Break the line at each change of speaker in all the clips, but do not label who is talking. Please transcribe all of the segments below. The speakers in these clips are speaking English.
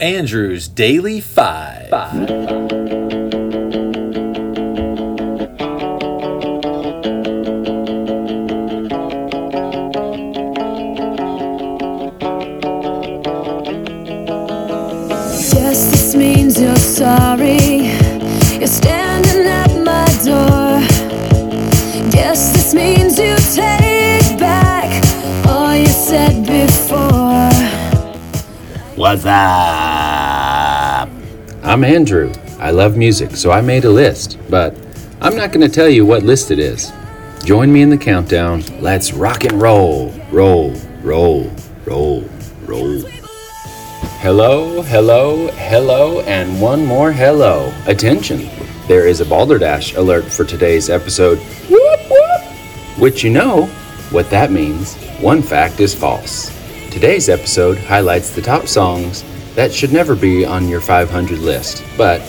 Andrew's Daily Five. Five.
Yes, this means you're sorry.
What's up? I'm Andrew. I love music, so I made a list, but I'm not going to tell you what list it is. Join me in the countdown. Let's rock and roll. Roll, roll, roll, roll. Hello, hello, hello, and one more hello. Attention! There is a balderdash alert for today's episode. Whoop, whoop. Which you know what that means. One fact is false. Today's episode highlights the top songs that should never be on your 500 list, but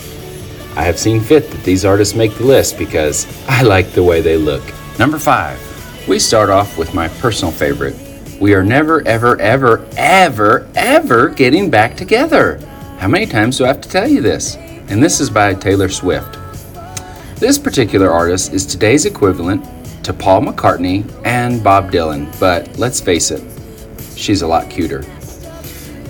I have seen fit that these artists make the list because I like the way they look. Number five, we start off with my personal favorite. We are never, ever, ever, ever, ever getting back together. How many times do I have to tell you this? And this is by Taylor Swift. This particular artist is today's equivalent to Paul McCartney and Bob Dylan, but let's face it, she's a lot cuter.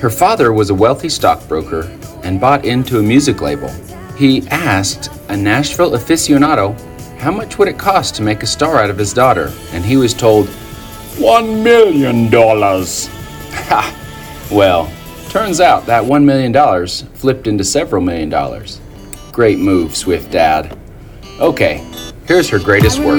Her father was a wealthy stockbroker and bought into a music label. He asked a Nashville aficionado how much would it cost to make a star out of his daughter, and he was told one million dollars. Ha! Well, turns out that one million dollars flipped into several million dollars. Great move, Swift Dad. Okay, here's her greatest work.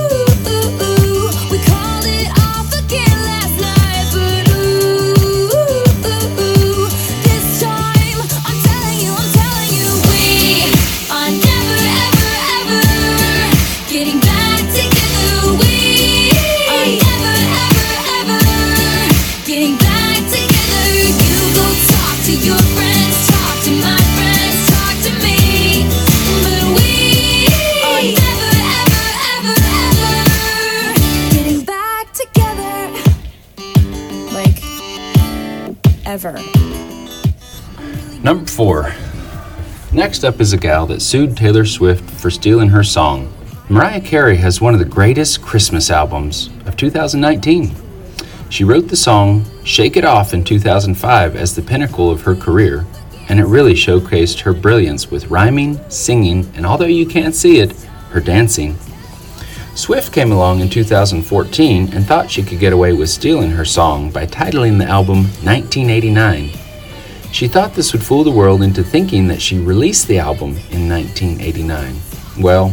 Number four. Next up is a gal that sued Taylor Swift for stealing her song. Mariah Carey has one of the greatest Christmas albums of 2019. She wrote the song Shake It Off in 2005 as the pinnacle of her career, and it really showcased her brilliance with rhyming, singing, and although you can't see it, her dancing. Swift came along in 2014 and thought she could get away with stealing her song by titling the album 1989. She thought this would fool the world into thinking that she released the album in 1989. Well,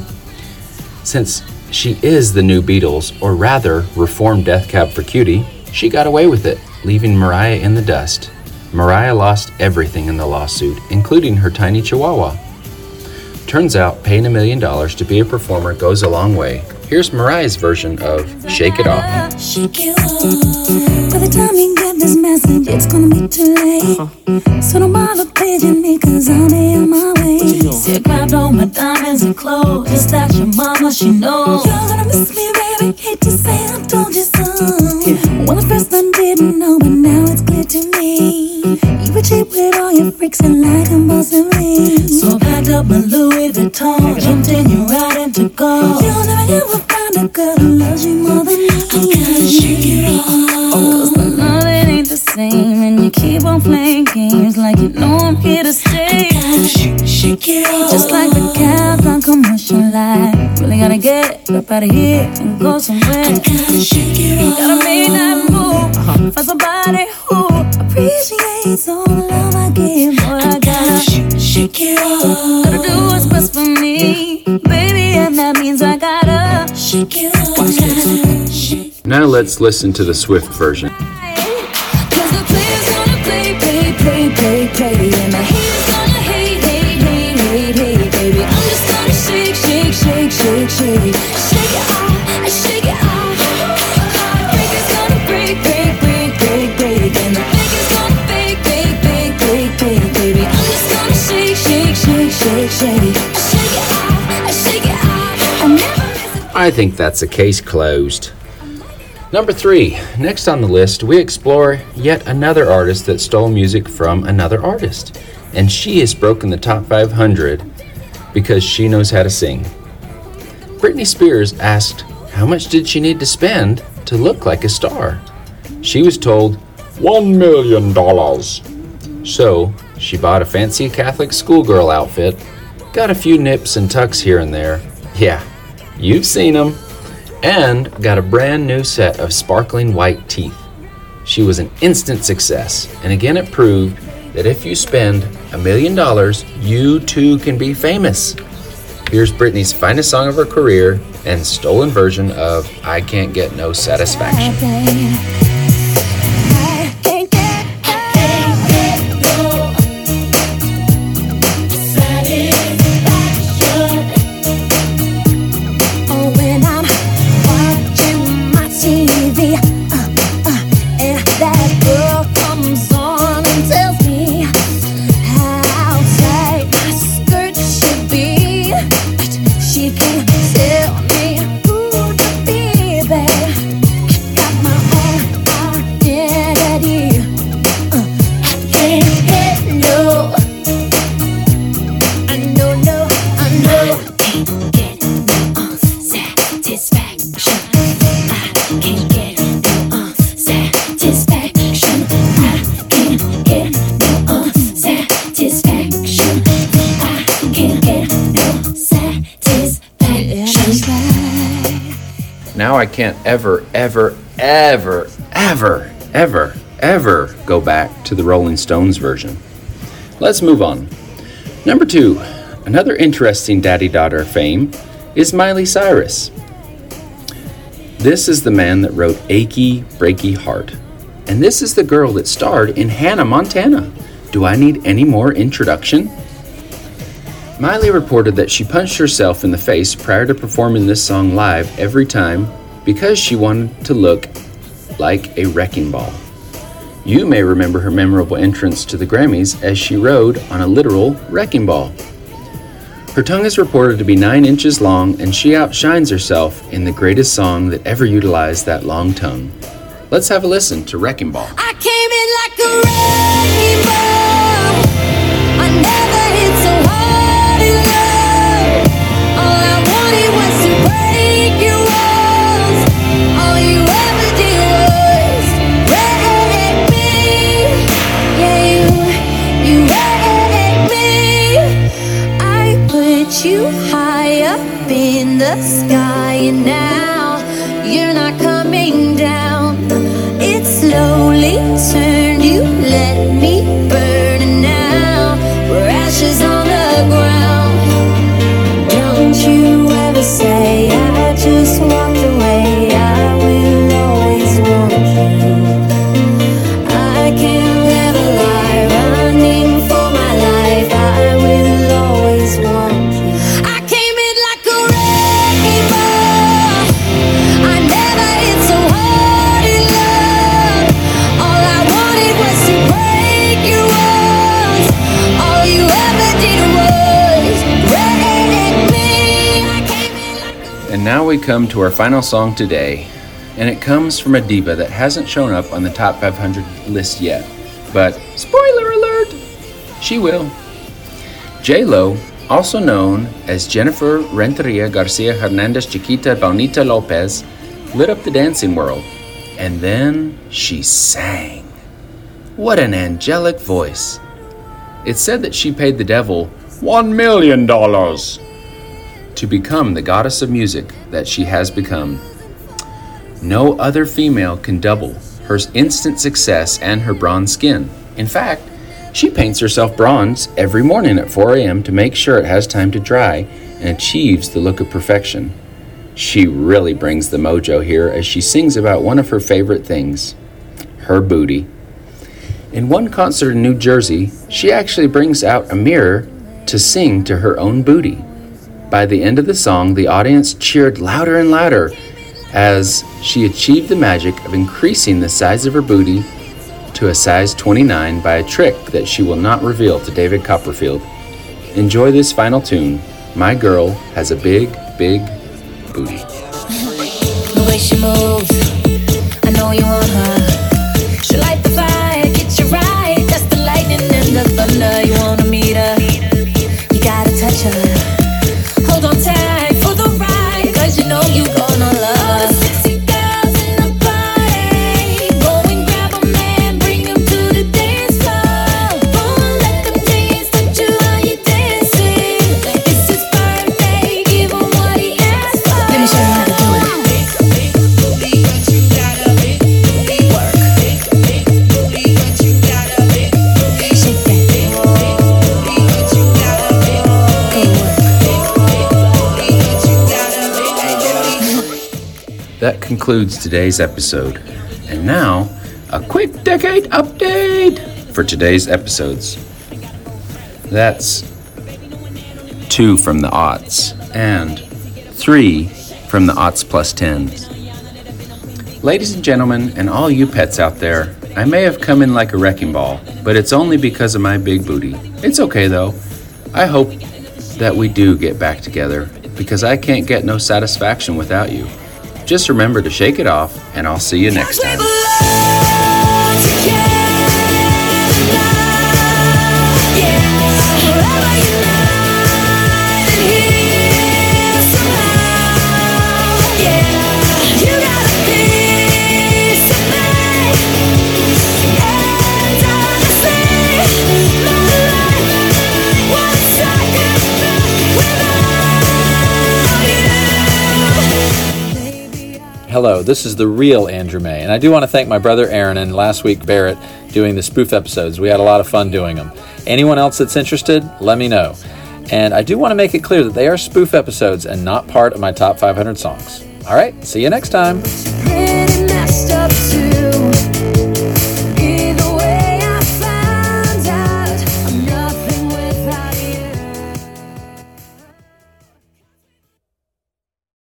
since she is the new Beatles, or rather, reformed Death Cab for Cutie, she got away with it, leaving Mariah in the dust. Mariah lost everything in the lawsuit, including her tiny chihuahua. Turns out paying a million dollars to be a performer goes a long way. Here's Mariah's version of Shake It Off.
Shake it off. By the time you get this message, it's gonna be too late. So don't bother paging me, cause I'll be on my way.
Say grabbed all my diamonds and clothes. Just that your mama, she knows.
You're gonna miss me, baby. Hate to say I told you so. Well, at first I didn't know, but now it's clear to me. Cheap with all your freaks and like a boss of.
So I packed up my Louis Vuitton, jumped in your ride and took off.
You'll never ever find a girl who loves you more than me.
I gotta shake it off.
Oh, Cause the loving ain't the same And you keep on playing games Like you know I'm here to stay
Gotta shake, shake it off.
Just like the cats on commercial life Really gotta get up out of here And go somewhere
Gotta shake it off.
Gotta make that move For somebody who Appreciates all the love I give I gotta
Shake, it off.
Do what's best for me Baby, and that means I gotta
Shake it off.
Now let's listen to the Swift version.
Cause the players gonna play, play, play, play, play And the haters gonna hate, hate, hate, hate, hate, baby I'm just gonna shake, shake, shake, shake, shake
I think that's a case closed. Number three, next on the list, we explore yet another artist that stole music from another artist. And she has broken the top 500 because she knows how to sing. Britney Spears asked how much did she need to spend to look like a star? She was told $1 million. So she bought a fancy Catholic schoolgirl outfit, got a few nips and tucks here and there. Yeah, you've seen them and got a brand new set of sparkling white teeth. She was an instant success, and again it proved that if you spend a million dollars, you too can be famous. Here's Britney's finest song of her career and stolen version of I Can't Get No Satisfaction. I can't ever, ever, ever, ever, ever, ever go back to the Rolling Stones version. Let's move on. Number two, another interesting daddy daughter fame is Miley Cyrus. This is the man that wrote Achy Breaky Heart. And this is the girl that starred in Hannah Montana. Do I need any more introduction? Miley reported that she punched herself in the face prior to performing this song live every time because she wanted to look like a wrecking ball. You may remember her memorable entrance to the Grammys as she rode on a literal wrecking ball. Her tongue is reported to be 9 inches long, and she outshines herself in the greatest song that ever utilized that long tongue. Let's have a listen to Wrecking Ball.
You high up in the sky, and now you're not coming down. It's slowly turned, And now
we come to our final song today, and it comes from a diva that hasn't shown up on the top 500 list yet. But spoiler alert, she will. J Lo, also known as Jennifer Renteria Garcia Hernandez Chiquita Bonita Lopez, lit up the dancing world, and then she sang. What an angelic voice! It's said that she paid the devil one million dollars to become the goddess of music that she has become. No other female can double her instant success and her bronze skin. In fact, she paints herself bronze every morning at 4 a.m. to make sure it has time to dry and achieves the look of perfection. She really brings the mojo here as she sings about one of her favorite things her booty. In one concert in New Jersey, she actually brings out a mirror to sing to her own booty. By the end of the song, the audience cheered louder and louder as she achieved the magic of increasing the size of her booty to a size 29 by a trick that she will not reveal to David Copperfield. Enjoy this final tune. My girl has a big, big booty.
way she moves. I know you want her. She light the fire, get you right. That's the lightning and the thunder. That
concludes today's episode. And now, a quick decade update for today's episodes. That's two from the aughts and three from the aughts plus tens. Ladies and gentlemen, and all you pets out there, I may have come in like a wrecking ball, but it's only because of my big booty. It's okay though. I hope that we do get back together because I can't get no satisfaction without you. Just remember to shake it off, and I'll see you next time.
Hello, this is the real Andrew May, and I do want to thank my brother Aaron and last week Barrett doing the spoof episodes. We had a lot of fun doing them. Anyone else that's interested, let me know. And I do want to make it clear that they are spoof episodes and not part of my top 500 songs. All right, see you next time.